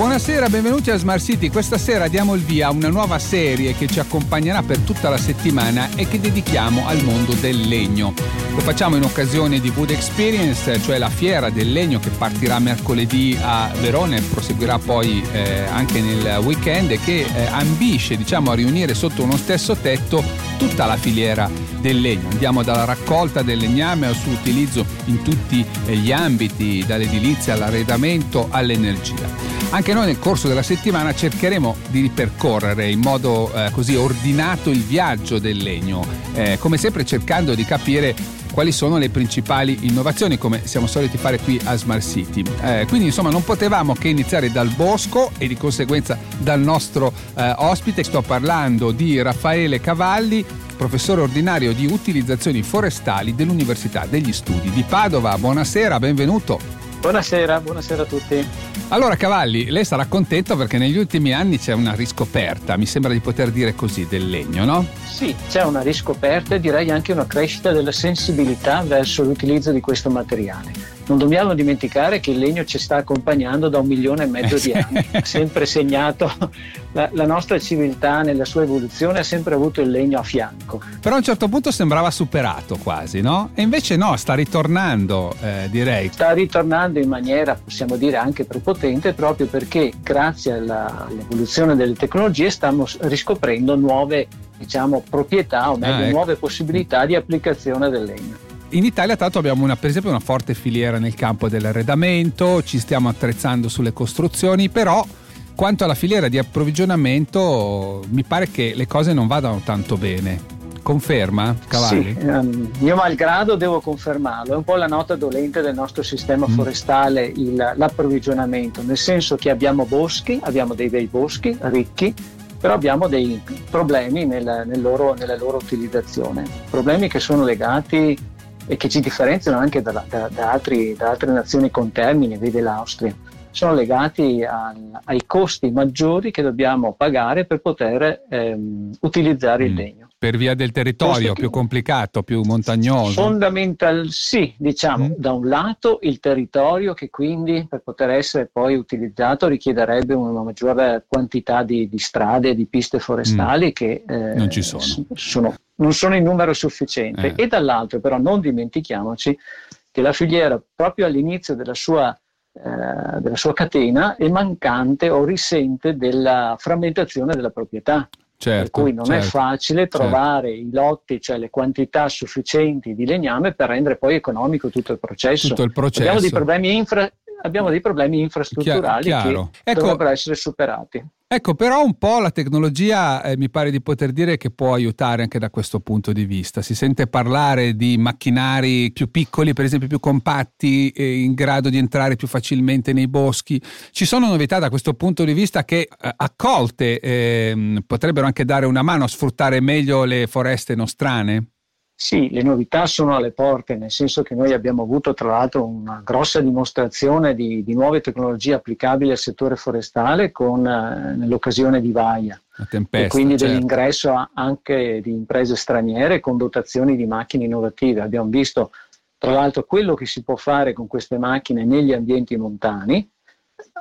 Buonasera, benvenuti a Smart City. Questa sera diamo il via a una nuova serie che ci accompagnerà per tutta la settimana e che dedichiamo al mondo del legno. Lo facciamo in occasione di Wood Experience, cioè la fiera del legno che partirà mercoledì a Verona e proseguirà poi eh, anche nel weekend e che eh, ambisce diciamo, a riunire sotto uno stesso tetto tutta la filiera del legno. Andiamo dalla raccolta del legname al suo utilizzo in tutti eh, gli ambiti, dall'edilizia all'arredamento all'energia. Anche noi nel corso della settimana cercheremo di ripercorrere in modo eh, così ordinato il viaggio del legno, eh, come sempre cercando di capire quali sono le principali innovazioni come siamo soliti fare qui a Smart City. Eh, quindi insomma non potevamo che iniziare dal bosco e di conseguenza dal nostro eh, ospite. Sto parlando di Raffaele Cavalli, professore ordinario di utilizzazioni forestali dell'Università degli Studi di Padova. Buonasera, benvenuto. Buonasera, buonasera a tutti. Allora Cavalli, lei sarà contento perché negli ultimi anni c'è una riscoperta, mi sembra di poter dire così, del legno, no? Sì, c'è una riscoperta e direi anche una crescita della sensibilità verso l'utilizzo di questo materiale. Non dobbiamo dimenticare che il legno ci sta accompagnando da un milione e mezzo di anni, ha sempre segnato la, la, nostra civiltà nella sua evoluzione, ha sempre avuto il legno a fianco. Però a un certo punto sembrava superato quasi, no? E invece no, sta ritornando, eh, direi. Sta ritornando in maniera, possiamo dire, anche prepotente, proprio perché grazie alla, all'evoluzione delle tecnologie stiamo riscoprendo nuove diciamo, proprietà o meglio ah, ecco. nuove possibilità di applicazione del legno. In Italia tanto abbiamo una, per esempio una forte filiera nel campo dell'arredamento, ci stiamo attrezzando sulle costruzioni, però quanto alla filiera di approvvigionamento mi pare che le cose non vadano tanto bene. Conferma, Cavalli? Sì, um, io malgrado devo confermarlo, è un po' la nota dolente del nostro sistema mm. forestale il, l'approvvigionamento, nel senso che abbiamo boschi, abbiamo dei bei boschi ricchi, però abbiamo dei problemi nel, nel loro, nella loro utilizzazione, problemi che sono legati e che ci differenziano anche da, da, da, altri, da altre nazioni con termini, vede l'Austria, sono legati a, ai costi maggiori che dobbiamo pagare per poter ehm, utilizzare mm. il legno. Per via del territorio più complicato, più montagnoso? Fondamental, sì, diciamo, mm. da un lato il territorio che quindi per poter essere poi utilizzato richiederebbe una maggiore quantità di, di strade di piste forestali mm. che eh, non ci sono. sono non sono in numero sufficiente. Eh. E dall'altro però non dimentichiamoci che la filiera proprio all'inizio della sua, eh, della sua catena è mancante o risente della frammentazione della proprietà. Certo, per cui non certo, è facile certo. trovare certo. i lotti, cioè le quantità sufficienti di legname per rendere poi economico tutto il processo. Tutto il processo. Abbiamo dei problemi, infra- abbiamo dei problemi infrastrutturali chiaro, chiaro. che ecco, dovrebbero essere superati. Ecco, però un po' la tecnologia eh, mi pare di poter dire che può aiutare anche da questo punto di vista. Si sente parlare di macchinari più piccoli, per esempio più compatti, eh, in grado di entrare più facilmente nei boschi. Ci sono novità da questo punto di vista che eh, accolte ehm, potrebbero anche dare una mano a sfruttare meglio le foreste nostrane? Sì, le novità sono alle porte, nel senso che noi abbiamo avuto tra l'altro una grossa dimostrazione di, di nuove tecnologie applicabili al settore forestale con, eh, nell'occasione di Vaia. Tempesta, e quindi certo. dell'ingresso anche di imprese straniere con dotazioni di macchine innovative. Abbiamo visto tra l'altro quello che si può fare con queste macchine negli ambienti montani,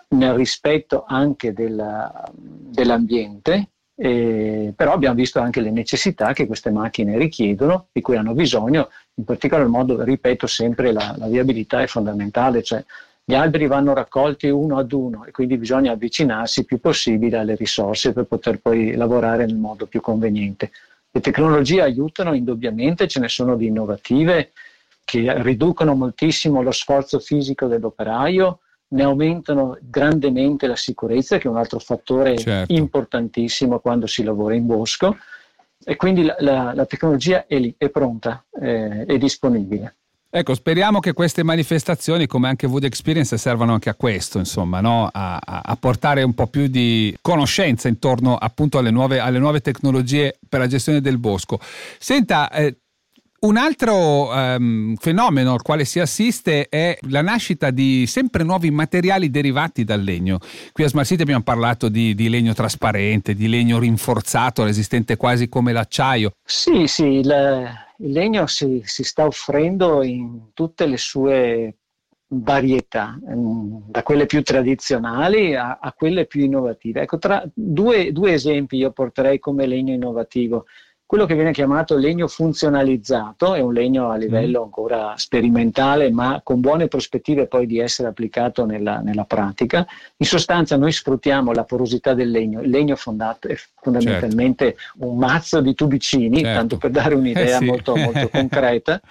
nel rispetto anche della, dell'ambiente eh, però abbiamo visto anche le necessità che queste macchine richiedono, di cui hanno bisogno, in particolar modo, ripeto sempre, la, la viabilità è fondamentale, cioè gli alberi vanno raccolti uno ad uno e quindi bisogna avvicinarsi il più possibile alle risorse per poter poi lavorare nel modo più conveniente. Le tecnologie aiutano indubbiamente, ce ne sono di innovative che riducono moltissimo lo sforzo fisico dell'operaio, ne aumentano grandemente la sicurezza, che è un altro fattore certo. importantissimo quando si lavora in bosco, e quindi la, la, la tecnologia è lì, è pronta, eh, è disponibile. Ecco, speriamo che queste manifestazioni, come anche Wood Experience, servano anche a questo, insomma, no? a, a, portare un po' più di conoscenza intorno appunto alle nuove, alle nuove tecnologie per la gestione del bosco. Senta, eh, un altro um, fenomeno al quale si assiste è la nascita di sempre nuovi materiali derivati dal legno. Qui a Smart City abbiamo parlato di, di legno trasparente, di legno rinforzato, resistente quasi come l'acciaio. Sì, sì, il, il legno si, si, sta offrendo in tutte le sue varietà, mm, da quelle più tradizionali a, a quelle più innovative. Ecco, tra due, due, esempi io porterei come legno innovativo. Quello che viene chiamato legno funzionalizzato è un legno a livello mm. ancora sperimentale, ma con buone prospettive poi di essere applicato nella, nella pratica. In sostanza noi sfruttiamo la porosità del legno. Il legno fondato è fondamentalmente certo. un mazzo di tubicini, certo. tanto per dare un'idea eh sì. molto, molto concreta.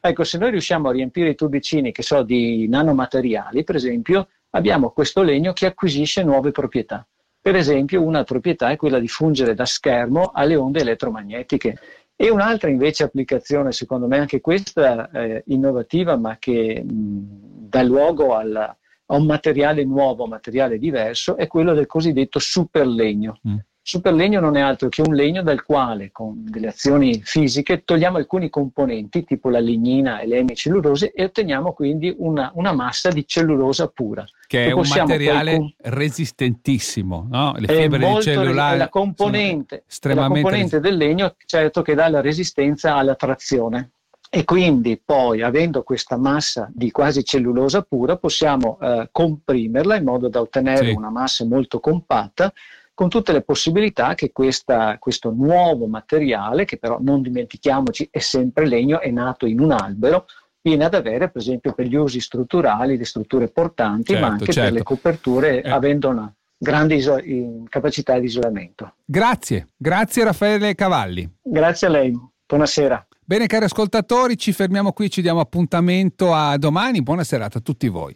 Ecco, se noi riusciamo a riempire i tubicini, che so, di nanomateriali, per esempio, abbiamo questo legno che acquisisce nuove proprietà. Per esempio, una proprietà è quella di fungere da schermo alle onde elettromagnetiche. E un'altra invece applicazione, secondo me anche questa eh, innovativa, ma che mh, dà luogo al, a un materiale nuovo, materiale diverso, è quello del cosiddetto superlegno. Mm. Superlegno non è altro che un legno dal quale con delle azioni fisiche togliamo alcuni componenti tipo la lignina e le emicellulose e otteniamo quindi una, una massa di cellulosa pura. Che è un materiale con... resistentissimo, no? Le fibre di cellulare. La componente, la componente del legno certo che dà la resistenza alla trazione. E quindi poi, avendo questa massa di quasi cellulosa pura, possiamo eh, comprimerla in modo da ottenere sì. una massa molto compatta con tutte le possibilità che questa, questo nuovo materiale, che però non dimentichiamoci è sempre legno, è nato in un albero, viene ad avere per esempio per gli usi strutturali, le strutture portanti, certo, ma anche certo. per le coperture eh. avendo una grande iso- capacità di isolamento. Grazie, grazie Raffaele Cavalli. Grazie a lei, buonasera. Bene cari ascoltatori, ci fermiamo qui, ci diamo appuntamento a domani, buona serata a tutti voi.